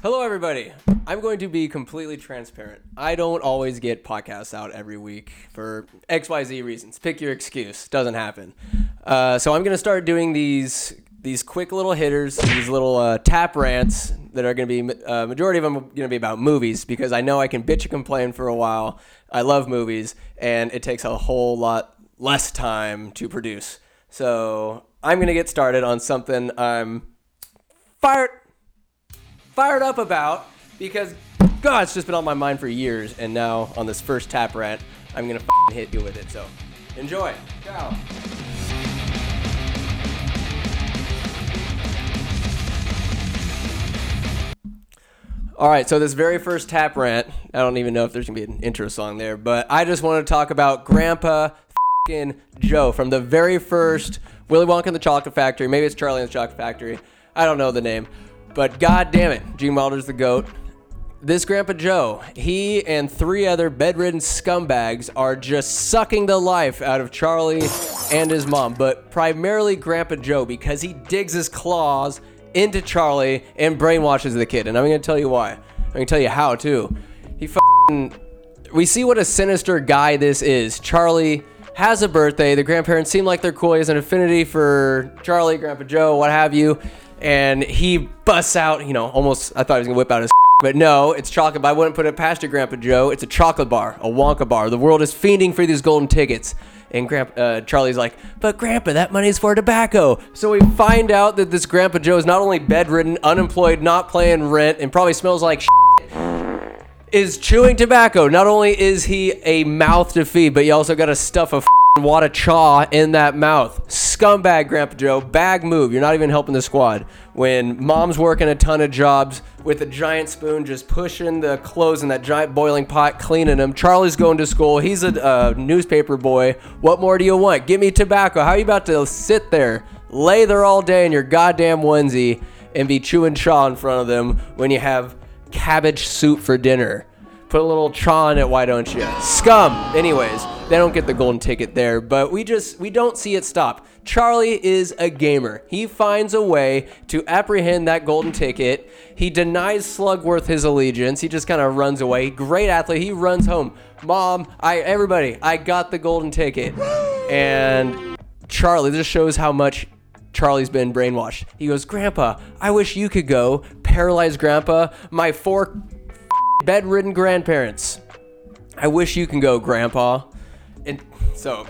Hello, everybody. I'm going to be completely transparent. I don't always get podcasts out every week for XYZ reasons. Pick your excuse. Doesn't happen. Uh, so I'm going to start doing these these quick little hitters, these little uh, tap rants that are going to be uh, majority of them going to be about movies because I know I can bitch and complain for a while. I love movies, and it takes a whole lot less time to produce. So I'm going to get started on something I'm fired fired up about because God, it's just been on my mind for years, and now on this first tap rant, I'm gonna hit you with it. So enjoy. All right, so this very first tap rant, I don't even know if there's gonna be an intro song there, but I just want to talk about Grandpa Joe from the very first Willy Wonka and the Chocolate Factory. Maybe it's Charlie and the Chocolate Factory. I don't know the name, but god damn it, Gene Wilder's the goat. This Grandpa Joe, he and three other bedridden scumbags are just sucking the life out of Charlie and his mom, but primarily Grandpa Joe because he digs his claws into Charlie and brainwashes the kid. And I'm gonna tell you why. I'm gonna tell you how too. He. We see what a sinister guy this is. Charlie has a birthday. The grandparents seem like they're cool. He has an affinity for Charlie, Grandpa Joe, what have you. And he busts out, you know, almost. I thought he was gonna whip out his. But no, it's chocolate. But I wouldn't put it past your Grandpa Joe. It's a chocolate bar, a Wonka bar. The world is fiending for these golden tickets. And Grandpa uh, Charlie's like, but Grandpa, that money's for tobacco. So we find out that this Grandpa Joe is not only bedridden, unemployed, not paying rent, and probably smells like shit, is chewing tobacco. Not only is he a mouth to feed, but you also got to stuff a wad of chaw in that mouth. Scumbag, Grandpa Joe. Bag move. You're not even helping the squad. When mom's working a ton of jobs with a giant spoon, just pushing the clothes in that giant boiling pot, cleaning them. Charlie's going to school. He's a newspaper boy. What more do you want? Give me tobacco. How are you about to sit there, lay there all day in your goddamn onesie, and be chewing chaw in front of them when you have cabbage soup for dinner? Put a little chaw in it, why don't you? Scum. Anyways, they don't get the golden ticket there, but we just we don't see it stop. Charlie is a gamer. He finds a way to apprehend that golden ticket. He denies Slugworth his allegiance. He just kind of runs away. Great athlete. He runs home. Mom, I everybody, I got the golden ticket. And Charlie, this shows how much Charlie's been brainwashed. He goes, Grandpa, I wish you could go. Paralyzed Grandpa, my four bedridden grandparents. I wish you can go, Grandpa. And so,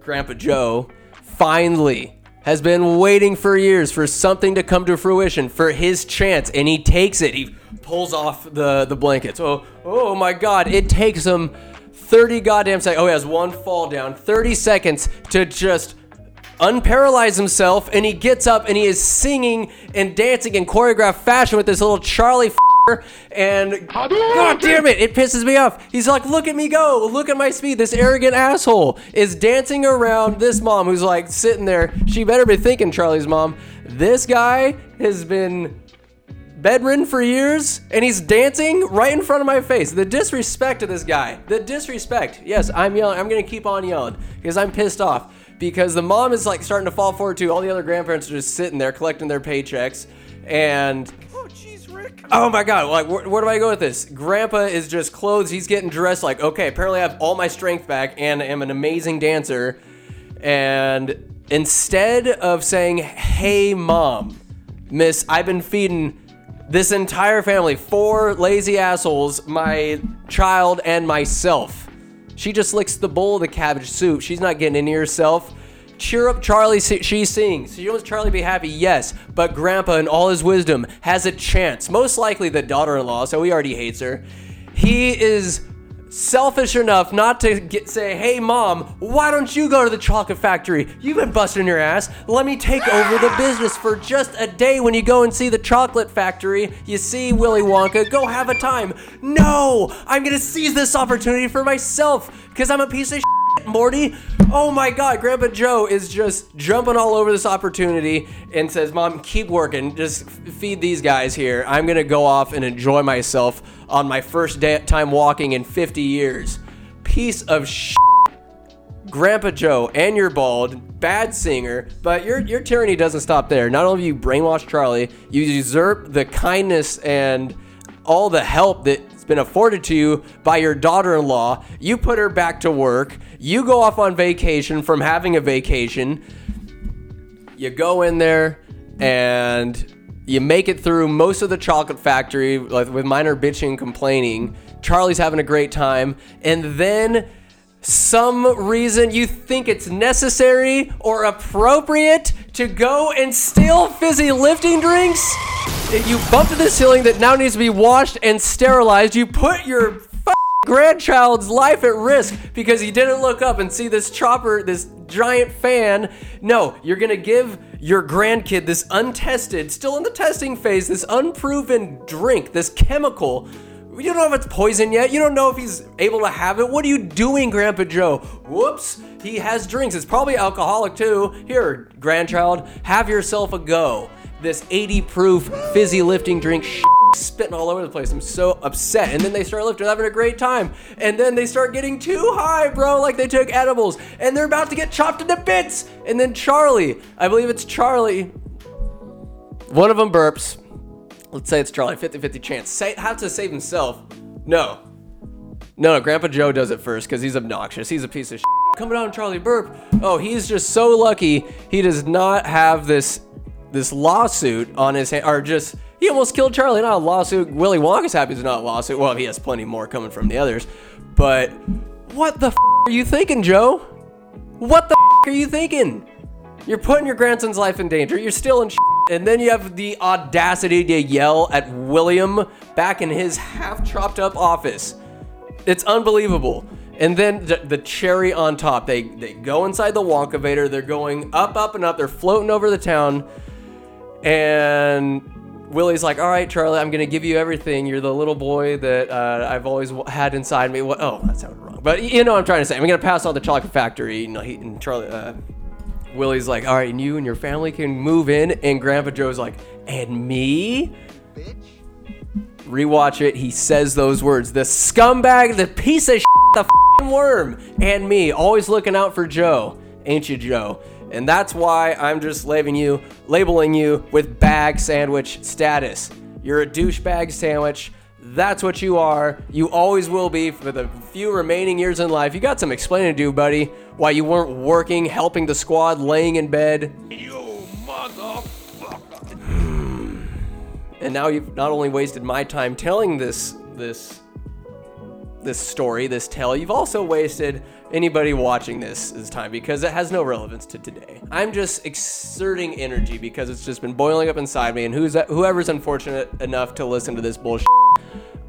Grandpa Joe finally has been waiting for years for something to come to fruition, for his chance, and he takes it. He pulls off the, the blankets. Oh, oh my God. It takes him 30 goddamn seconds. Oh, he has one fall down. 30 seconds to just unparalyze himself, and he gets up and he is singing and dancing in choreographed fashion with this little Charlie and god damn it, it pisses me off. He's like, look at me go, look at my speed. This arrogant asshole is dancing around this mom who's like sitting there. She better be thinking, Charlie's mom, this guy has been bedridden for years and he's dancing right in front of my face. The disrespect to this guy. The disrespect. Yes, I'm yelling. I'm going to keep on yelling because I'm pissed off because the mom is like starting to fall forward too. All the other grandparents are just sitting there collecting their paychecks and Oh, Rick. Oh my god, like where, where do I go with this? Grandpa is just clothes, he's getting dressed like, okay, apparently I have all my strength back and am an amazing dancer. And instead of saying, hey mom, miss, I've been feeding this entire family, four lazy assholes, my child and myself. She just licks the bowl of the cabbage soup. She's not getting into herself. Cheer up, Charlie. She sings. She wants Charlie to be happy, yes, but Grandpa, in all his wisdom, has a chance. Most likely the daughter in law, so he already hates her. He is selfish enough not to get, say, hey, mom, why don't you go to the chocolate factory? You've been busting your ass. Let me take over the business for just a day when you go and see the chocolate factory. You see Willy Wonka, go have a time. No, I'm going to seize this opportunity for myself because I'm a piece of. Morty. Oh my god, Grandpa Joe is just jumping all over this opportunity and says, Mom, keep working. Just feed these guys here. I'm going to go off and enjoy myself on my first day, time walking in 50 years. Piece of shit. Grandpa Joe, and you're bald, bad singer, but your your tyranny doesn't stop there. Not only you brainwash Charlie, you usurp the kindness and all the help that's been afforded to you by your daughter in law. You put her back to work. You go off on vacation from having a vacation. You go in there and you make it through most of the chocolate factory with minor bitching and complaining. Charlie's having a great time. And then some reason you think it's necessary or appropriate to go and steal fizzy lifting drinks? You bump to the ceiling that now needs to be washed and sterilized. You put your grandchild's life at risk because he didn't look up and see this chopper, this giant fan. No, you're gonna give your grandkid this untested, still in the testing phase, this unproven drink, this chemical you don't know if it's poison yet. You don't know if he's able to have it. What are you doing, Grandpa Joe? Whoops, he has drinks. It's probably alcoholic too. Here, grandchild, have yourself a go. This 80 proof fizzy lifting drink spitting all over the place. I'm so upset. And then they start lifting, having a great time. And then they start getting too high, bro, like they took edibles. And they're about to get chopped into bits. And then Charlie, I believe it's Charlie, one of them burps Let's say it's Charlie, 50 50 chance. Say, have to save himself. No. No, Grandpa Joe does it first because he's obnoxious. He's a piece of shit. Coming on, Charlie Burp. Oh, he's just so lucky he does not have this this lawsuit on his hand, or just he almost killed Charlie. Not a lawsuit. Willy Wonka's happy it's not a lawsuit. Well, he has plenty more coming from the others. But what the f- are you thinking, Joe? What the f- are you thinking? You're putting your grandson's life in danger. You're stealing shit. And then you have the audacity to yell at William back in his half chopped up office. It's unbelievable. And then the, the, cherry on top, they, they go inside the Wonkavator. They're going up, up, and up. They're floating over the town. And Willy's like, All right, Charlie, I'm to give you everything. You're the little boy that uh, I've always had inside me. What? Oh, that sounded wrong. But you know what I'm trying to say. I'm to pass on the chocolate factory. Know, he, and Charlie, uh, Willy's like, all right, and you and your family can move in. And Grandpa Joe's like, and me? Bitch. Rewatch it. He says those words. The scumbag, the piece of shit, the worm, and me. Always looking out for Joe. Ain't you, Joe? And that's why I'm just labeling you, labeling you with bag sandwich status. You're a douchebag sandwich. That's what you are. You always will be for the few remaining years in life. You got some explaining to do, buddy. Why you weren't working, helping the squad, laying in bed. You motherfucker. and now you've not only wasted my time telling this this this story, this tale, you've also wasted anybody watching this this time because it has no relevance to today. I'm just exerting energy because it's just been boiling up inside me, and who's whoever's unfortunate enough to listen to this bullshit,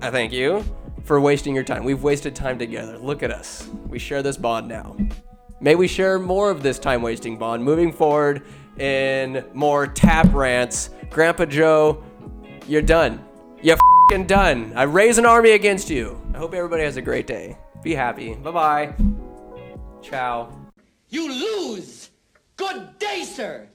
I thank you for wasting your time. We've wasted time together. Look at us. We share this bond now. May we share more of this time wasting bond moving forward in more tap rants. Grandpa Joe, you're done. You're done. I raise an army against you. I hope everybody has a great day. Be happy. Bye bye. Ciao. You lose. Good day, sir.